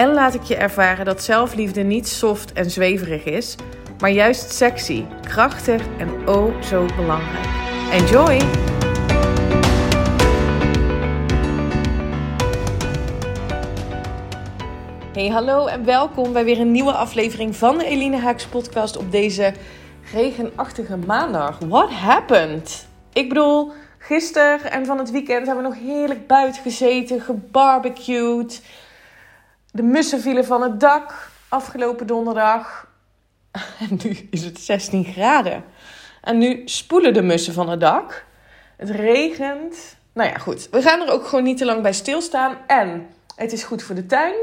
en laat ik je ervaren dat zelfliefde niet soft en zweverig is, maar juist sexy, krachtig en oh zo belangrijk. Enjoy! Hey, hallo en welkom bij weer een nieuwe aflevering van de Eline Haaks podcast op deze regenachtige maandag. What happened? Ik bedoel, gisteren en van het weekend hebben we nog heerlijk buiten gezeten, gebarbecued. De mussen vielen van het dak afgelopen donderdag. En nu is het 16 graden. En nu spoelen de mussen van het dak. Het regent. Nou ja, goed. We gaan er ook gewoon niet te lang bij stilstaan. En het is goed voor de tuin.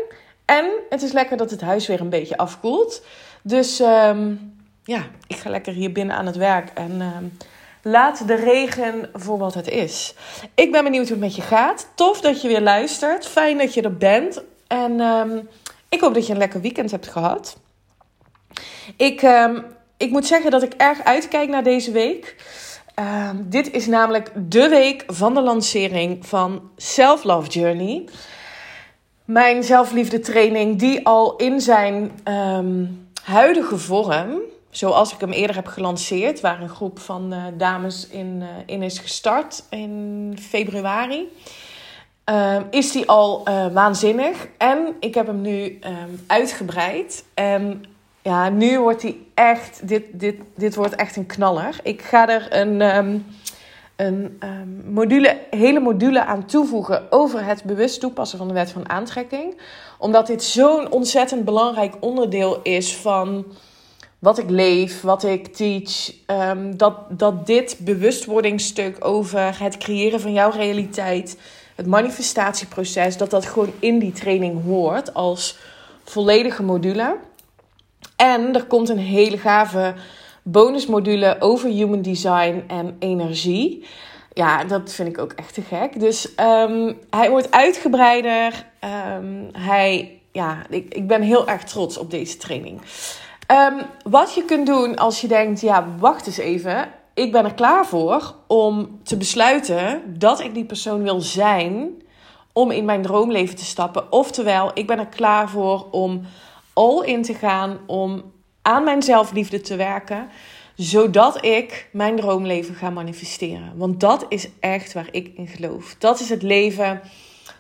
En het is lekker dat het huis weer een beetje afkoelt. Dus ehm, ja, ik ga lekker hier binnen aan het werk. En ehm, laat de regen voor wat het is. Ik ben benieuwd hoe het met je gaat. Tof dat je weer luistert. Fijn dat je er bent. En ehm, ik hoop dat je een lekker weekend hebt gehad. Ik, um, ik moet zeggen dat ik erg uitkijk naar deze week. Um, dit is namelijk de week van de lancering van Self Love Journey. Mijn zelfliefde training die al in zijn huidige vorm, zoals ik hem eerder heb gelanceerd, waar een groep van uh, dames in, uh, in is gestart in februari. Uh, is die al uh, waanzinnig. En ik heb hem nu um, uitgebreid. En ja, nu wordt hij echt. Dit, dit, dit wordt echt een knaller. Ik ga er een, um, een module, hele module aan toevoegen over het bewust toepassen van de wet van aantrekking. Omdat dit zo'n ontzettend belangrijk onderdeel is van wat ik leef, wat ik teach. dat, dat dit bewustwordingsstuk over het creëren van jouw realiteit het manifestatieproces, dat dat gewoon in die training hoort als volledige module. En er komt een hele gave bonusmodule over human design en energie. Ja, dat vind ik ook echt te gek. Dus um, hij wordt uitgebreider. Um, hij, ja, ik, ik ben heel erg trots op deze training. Um, wat je kunt doen als je denkt, ja, wacht eens even ik ben er klaar voor om te besluiten dat ik die persoon wil zijn om in mijn droomleven te stappen. Oftewel, ik ben er klaar voor om all in te gaan, om aan mijn zelfliefde te werken, zodat ik mijn droomleven ga manifesteren. Want dat is echt waar ik in geloof. Dat is het leven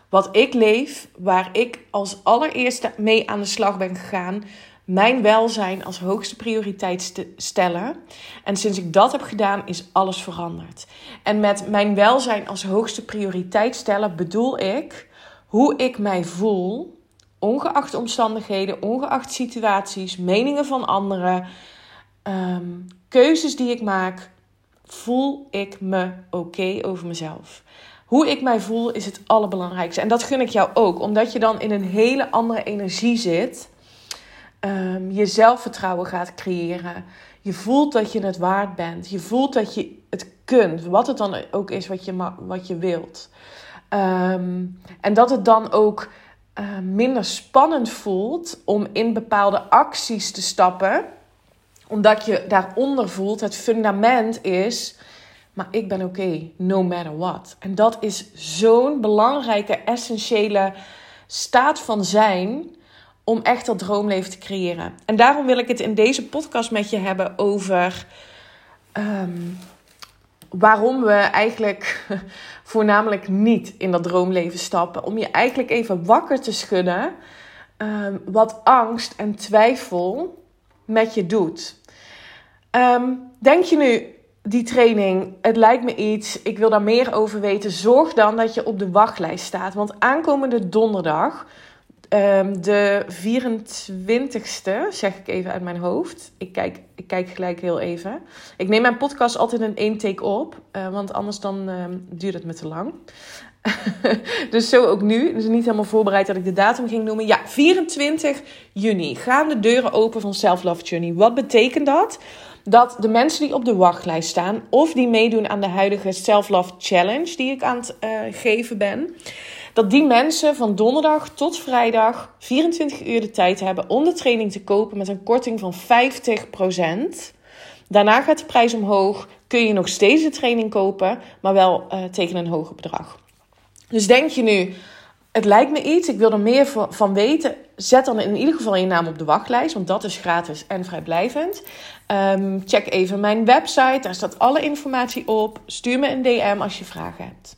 wat ik leef, waar ik als allereerste mee aan de slag ben gegaan mijn welzijn als hoogste prioriteit te stellen. En sinds ik dat heb gedaan, is alles veranderd. En met mijn welzijn als hoogste prioriteit stellen bedoel ik hoe ik mij voel, ongeacht omstandigheden, ongeacht situaties, meningen van anderen, um, keuzes die ik maak, voel ik me oké over mezelf. Hoe ik mij voel is het allerbelangrijkste. En dat gun ik jou ook, omdat je dan in een hele andere energie zit um, je zelfvertrouwen gaat creëren. Je voelt dat je het waard bent. Je voelt dat je het kunt, wat het dan ook is wat je, wat je wilt. Um, en dat het dan ook uh, minder spannend voelt om in bepaalde acties te stappen, omdat je daaronder voelt, het fundament is, maar ik ben oké, no matter what. En dat is zo'n belangrijke, essentiële staat van zijn om echt dat droomleven te creëren. En daarom wil ik het in deze podcast met je hebben over um, waarom we eigenlijk voornamelijk niet in dat droomleven stappen. Om je eigenlijk even wakker te schudden um, wat angst en twijfel met je doet. Um, denk je nu, die training, het lijkt me iets, ik wil daar meer over weten. Zorg dan dat je op de wachtlijst staat. Want aankomende donderdag ehm, de 24ste, zeg ik even uit mijn hoofd. Ik kijk, ik kijk gelijk heel even. Ik neem mijn podcast altijd in één take op, uh, want anders dan ehm, duurt het me te lang. dus zo ook nu. Dus niet helemaal voorbereid dat ik de datum ging noemen. Ja, 24 juni gaan de deuren open van Self Love Journey. Wat betekent dat? Dat de mensen die op de wachtlijst staan of die meedoen aan de huidige Self Love Challenge die ik aan het uh, geven ben, dat die mensen van donderdag tot vrijdag 24 uur de tijd hebben om de training te kopen met een korting van 50%. Daarna gaat de prijs omhoog. Kun je nog steeds de training kopen, maar wel uh, tegen een hoger bedrag. Dus denk je nu, het lijkt me iets, ik wil er meer van weten. Zet dan in ieder geval je naam op de wachtlijst, want dat is gratis en vrijblijvend. Um, check even mijn website, daar staat alle informatie op. Stuur me een DM als je vragen hebt.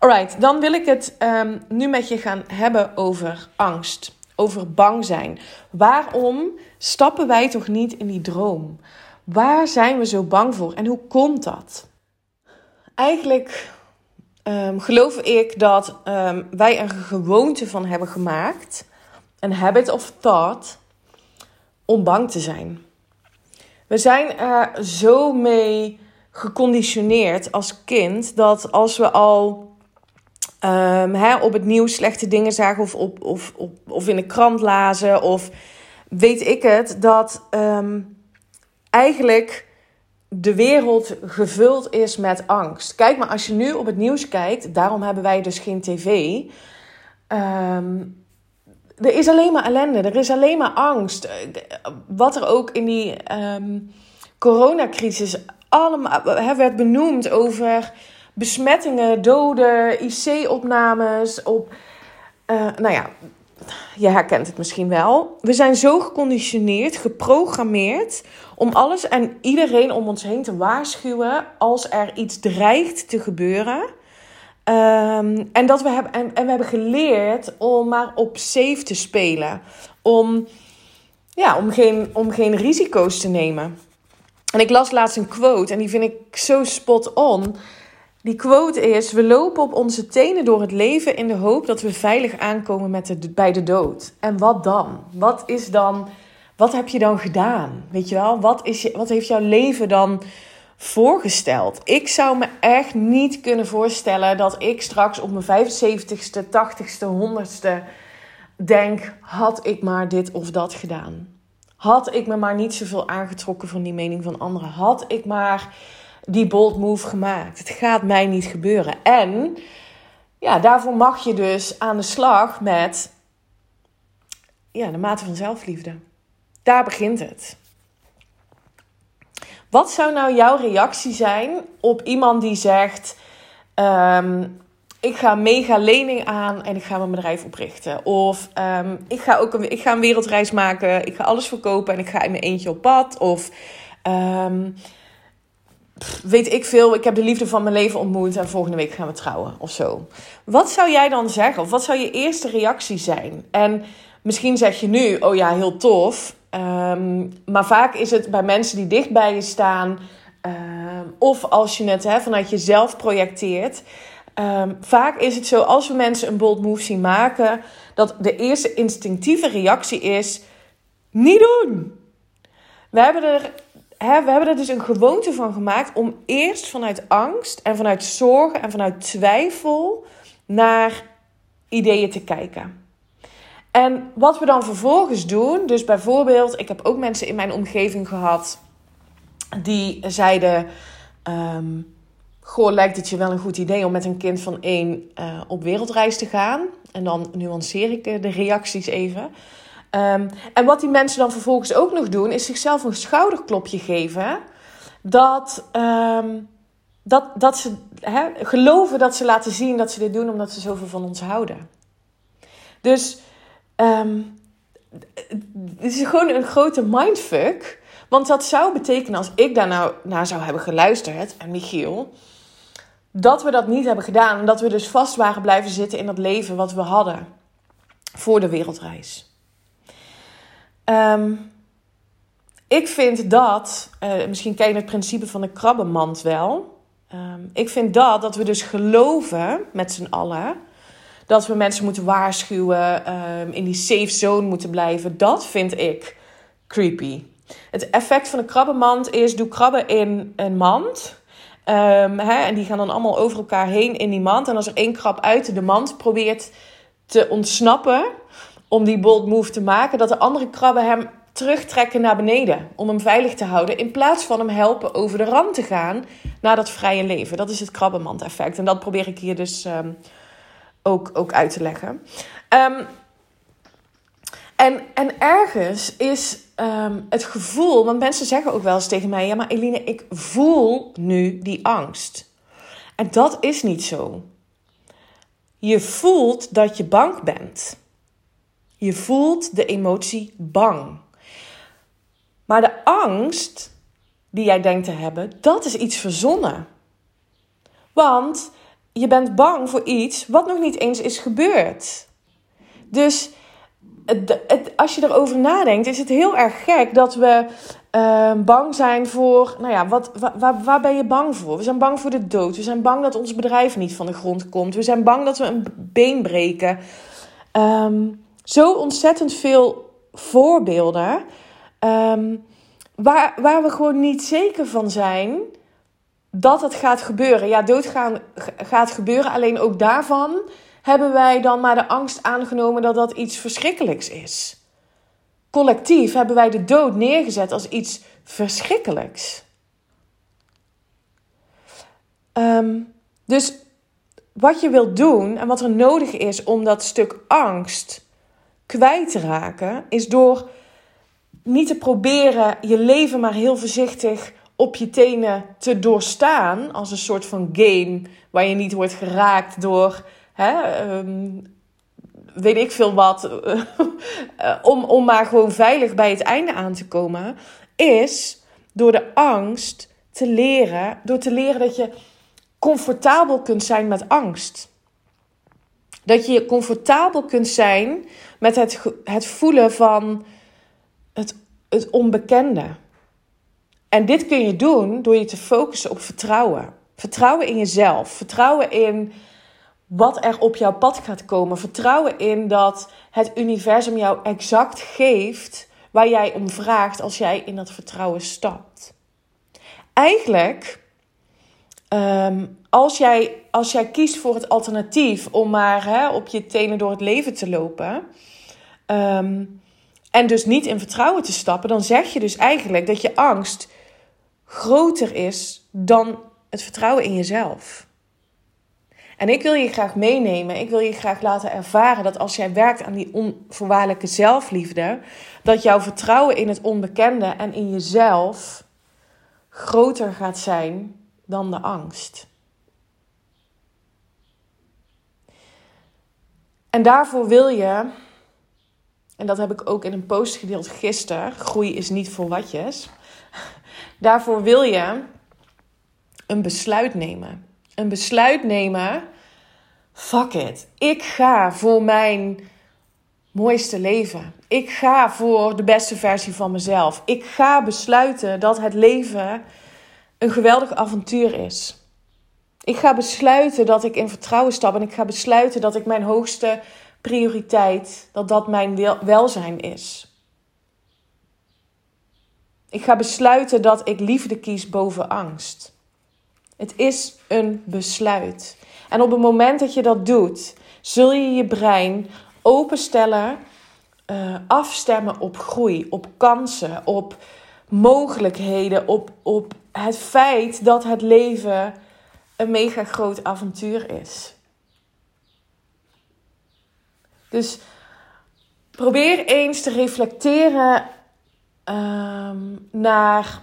Alright, dan wil ik het um, nu met je gaan hebben over angst, over bang zijn. Waarom stappen wij toch niet in die droom? Waar zijn we zo bang voor en hoe komt dat? Eigenlijk um, geloof ik dat um, wij er een gewoonte van hebben gemaakt, een habit of thought, om bang te zijn. We zijn er zo mee geconditioneerd als kind dat als we al um, hè, op het nieuws slechte dingen zagen of, op, of, of in de krant lazen of weet ik het, dat eigenlijk de wereld gevuld is met angst. Kijk maar, als je nu op het nieuws kijkt, daarom hebben wij dus geen tv. Um, er is alleen maar ellende, er is alleen maar angst. Wat er ook in die coronacrisis allemaal werd benoemd over besmettingen, doden, IC-opnames. Op, uh, nou ja, je herkent het misschien wel. We zijn zo geconditioneerd, geprogrammeerd om alles en iedereen om ons heen te waarschuwen als er iets dreigt te gebeuren. Um, en, dat we hebben, en, en, we hebben geleerd om maar op safe te spelen. Om, ja, om, geen, om geen risico's te nemen. En ik las laatst een quote en die vind ik zo spot on. Die quote is: We lopen op onze tenen door het leven in de hoop dat we veilig aankomen met bij de dood. En wat dan? Wat is dan? Wat heb je dan gedaan? Weet je wel? Wat, is je, wat heeft jouw leven dan voorgesteld? Ik zou me echt niet kunnen voorstellen dat ik straks op mijn 75ste, 80ste, 100ste denk: had ik maar dit of dat gedaan? Had ik me maar niet zoveel aangetrokken van die mening van anderen? Had ik maar die bold move gemaakt. Het gaat mij niet gebeuren. En ja, daarvoor mag je dus aan de slag met ja, de mate van zelfliefde. Daar begint het. Wat zou nou jouw reactie zijn op iemand die zegt: um, Ik ga mega lening aan en ik ga mijn bedrijf oprichten? Of um, ik, ga ook een, ik ga een wereldreis maken, ik ga alles verkopen en ik ga in mijn eentje op pad? Of um, weet ik veel, ik heb de liefde van mijn leven ontmoet en volgende week gaan we trouwen of zo. Wat zou jij dan zeggen? Of wat zou je eerste reactie zijn? En misschien zeg je nu, oh ja, heel tof. Um, maar vaak is het bij mensen die dicht bij je staan, um, of als je het vanuit jezelf projecteert. Um, vaak is het zo, als we mensen een bold move zien maken, dat de eerste instinctieve reactie is: niet doen. We hebben er hè, we hebben er dus een gewoonte van gemaakt om eerst vanuit angst en vanuit zorgen en vanuit twijfel naar ideeën te kijken. En wat we dan vervolgens doen, dus bijvoorbeeld, ik heb ook mensen in mijn omgeving gehad die zeiden: um, Goh, lijkt het je wel een goed idee om met een kind van één uh, op wereldreis te gaan? En dan nuanceer ik de reacties even. Um, en wat die mensen dan vervolgens ook nog doen, is zichzelf een schouderklopje geven. Dat, um, dat, dat ze geloven dat ze laten zien dat ze dit doen omdat ze zoveel van ons houden. Dus um, het is gewoon een grote mindfuck. Want dat zou betekenen, als ik daar nou naar zou hebben geluisterd, en Michiel, dat we dat niet hebben gedaan. En dat we dus vast waren blijven zitten in dat leven wat we hadden voor de wereldreis. Um, ik vind dat, uh, misschien ken je het principe van de krabbenmand wel. Um, ik vind dat, dat we dus geloven met z'n allen, dat we mensen moeten waarschuwen, ehm, in die safe zone moeten blijven. Dat vind ik creepy. Het effect van een krabbenmand is: doe krabben in een mand. Hè, en die gaan dan allemaal over elkaar heen in die mand. En als er één krab uit de mand probeert te ontsnappen om die bold move te maken, dat de andere krabben hem terugtrekken naar beneden om hem veilig te houden, in plaats van hem helpen over de rand te gaan naar dat vrije leven. Dat is het krabbenmand-effect. En dat probeer ik hier dus um, ook, ook uit te leggen. Um, en, en ergens is um, het gevoel, want mensen zeggen ook wel eens tegen mij: Ja, maar Eline, ik voel nu die angst. En dat is niet zo. Je voelt dat je bang bent. Je voelt de emotie bang. Maar de angst die jij denkt te hebben, dat is iets verzonnen. Want je bent bang voor iets wat nog niet eens is gebeurd. Dus het, als je erover nadenkt, is het heel erg gek dat we uh, bang zijn voor. Nou ja, wat, waar, waar ben je bang voor? We zijn bang voor de dood. We zijn bang dat ons bedrijf niet van de grond komt. We zijn bang dat we een been breken. Um, zo ontzettend veel voorbeelden. Um, waar, waar we gewoon niet zeker van zijn dat het gaat gebeuren. Ja, doodgaan gaat gebeuren. Alleen ook daarvan hebben wij dan maar de angst aangenomen dat dat iets verschrikkelijks is. Collectief hebben wij de dood neergezet als iets verschrikkelijks. Um, dus wat je wilt doen en wat er nodig is om dat stuk angst kwijt te raken, is door niet te proberen je leven maar heel voorzichtig op je tenen te doorstaan. Als een soort van game waar je niet wordt geraakt door hè, um, weet ik veel wat, om, om maar gewoon veilig bij het einde aan te komen, is door de angst te leren, door te leren dat je comfortabel kunt zijn met angst. Dat je comfortabel kunt zijn met het, het voelen van het, het onbekende. En dit kun je doen door je te focussen op vertrouwen. Vertrouwen in jezelf. Vertrouwen in wat er op jouw pad gaat komen. Vertrouwen in dat het universum jou exact geeft waar jij om vraagt als jij in dat vertrouwen stapt. Eigenlijk, ehm, als, jij, als jij kiest voor het alternatief om maar hè, op je tenen door het leven te lopen. Ehm, en dus niet in vertrouwen te stappen, dan zeg je dus eigenlijk dat je angst groter is dan het vertrouwen in jezelf. En ik wil je graag meenemen, ik wil je graag laten ervaren dat als jij werkt aan die onvoorwaardelijke zelfliefde, dat jouw vertrouwen in het onbekende en in jezelf groter gaat zijn dan de angst. En daarvoor wil je, en dat heb ik ook in een post gedeeld gisteren, groei is niet voor watjes. Daarvoor wil je een besluit nemen een besluit nemen. Fuck it. Ik ga voor mijn mooiste leven. Ik ga voor de beste versie van mezelf. Ik ga besluiten dat het leven een geweldig avontuur is. Ik ga besluiten dat ik in vertrouwen stap en ik ga besluiten dat ik mijn hoogste prioriteit, dat dat mijn welzijn is. Ik ga besluiten dat ik liefde kies boven angst. Het is een besluit. En op het moment dat je dat doet, zul je je brein openstellen, uh, afstemmen op groei, op kansen, op mogelijkheden, op, op het feit dat het leven een mega groot avontuur is. Dus probeer eens te reflecteren um, naar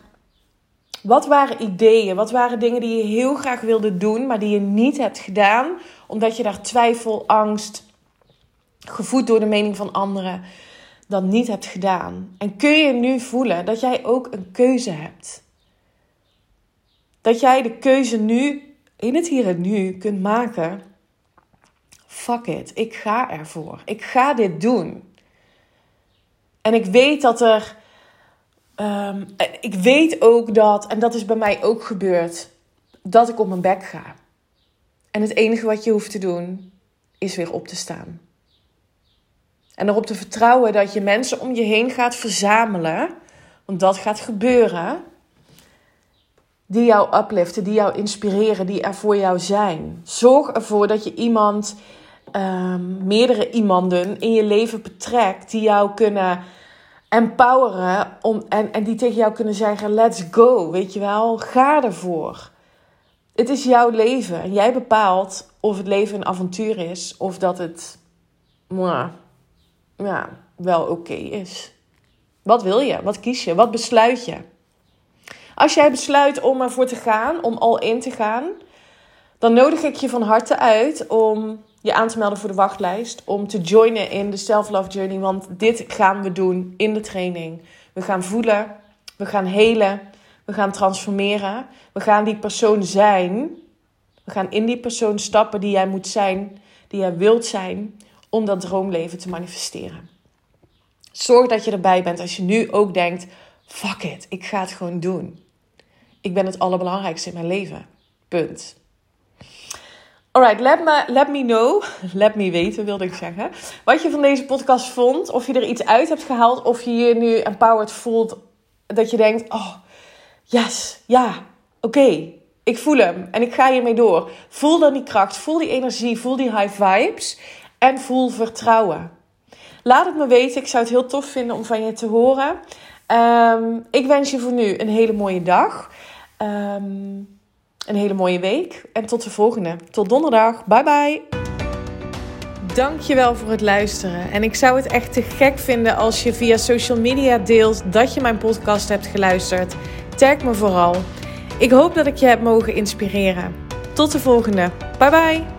wat waren ideeën? Wat waren dingen die je heel graag wilde doen, maar die je niet hebt gedaan, omdat je daar twijfel, angst, gevoed door de mening van anderen, dan niet hebt gedaan? En kun je nu voelen dat jij ook een keuze hebt? Dat jij de keuze nu, in het hier en nu, kunt maken. Fuck it, ik ga ervoor. Ik ga dit doen. En ik weet dat er Um, ik weet ook dat, en dat is bij mij ook gebeurd, dat ik op mijn bek ga. En het enige wat je hoeft te doen, is weer op te staan. En erop te vertrouwen dat je mensen om je heen gaat verzamelen. Want dat gaat gebeuren. Die jou upliften, die jou inspireren, die er voor jou zijn. Zorg ervoor dat je iemand, um, meerdere iemanden in je leven betrekt die jou kunnen empoweren om, en, en die tegen jou kunnen zeggen: Let's go, weet je wel, ga ervoor. Het is jouw leven en jij bepaalt of het leven een avontuur is of dat het mwah, ja, wel oké is. Wat wil je? Wat kies je? Wat besluit je? Als jij besluit om ervoor te gaan, om al in te gaan, dan nodig ik je van harte uit om je aan te melden voor de wachtlijst. Om te joinen in de Self-Love Journey. Want dit gaan we doen in de training. We gaan voelen, we gaan helen, we gaan transformeren. We gaan die persoon zijn. We gaan in die persoon stappen die jij moet zijn, die jij wilt zijn, om dat droomleven te manifesteren. Zorg dat je erbij bent als je nu ook denkt: fuck it, ik ga het gewoon doen. Ik ben het allerbelangrijkste in mijn leven. Punt. Alright, let me, let me know, let me weten wilde ik zeggen, wat je van deze podcast vond. Of je er iets uit hebt gehaald, of je je nu empowered voelt. Dat je denkt, oh, yes, ja, oké, ik voel hem en ik ga hiermee door. Voel dan die kracht, voel die energie, voel die high vibes en voel vertrouwen. Laat het me weten, ik zou het heel tof vinden om van je te horen. Um, ik wens je voor nu een hele mooie dag. Um, een hele mooie week en tot de volgende. Tot donderdag. Bye bye. Dankjewel voor het luisteren. En ik zou het echt te gek vinden als je via social media deelt dat je mijn podcast hebt geluisterd. Tag me vooral. Ik hoop dat ik je heb mogen inspireren. Tot de volgende. Bye bye.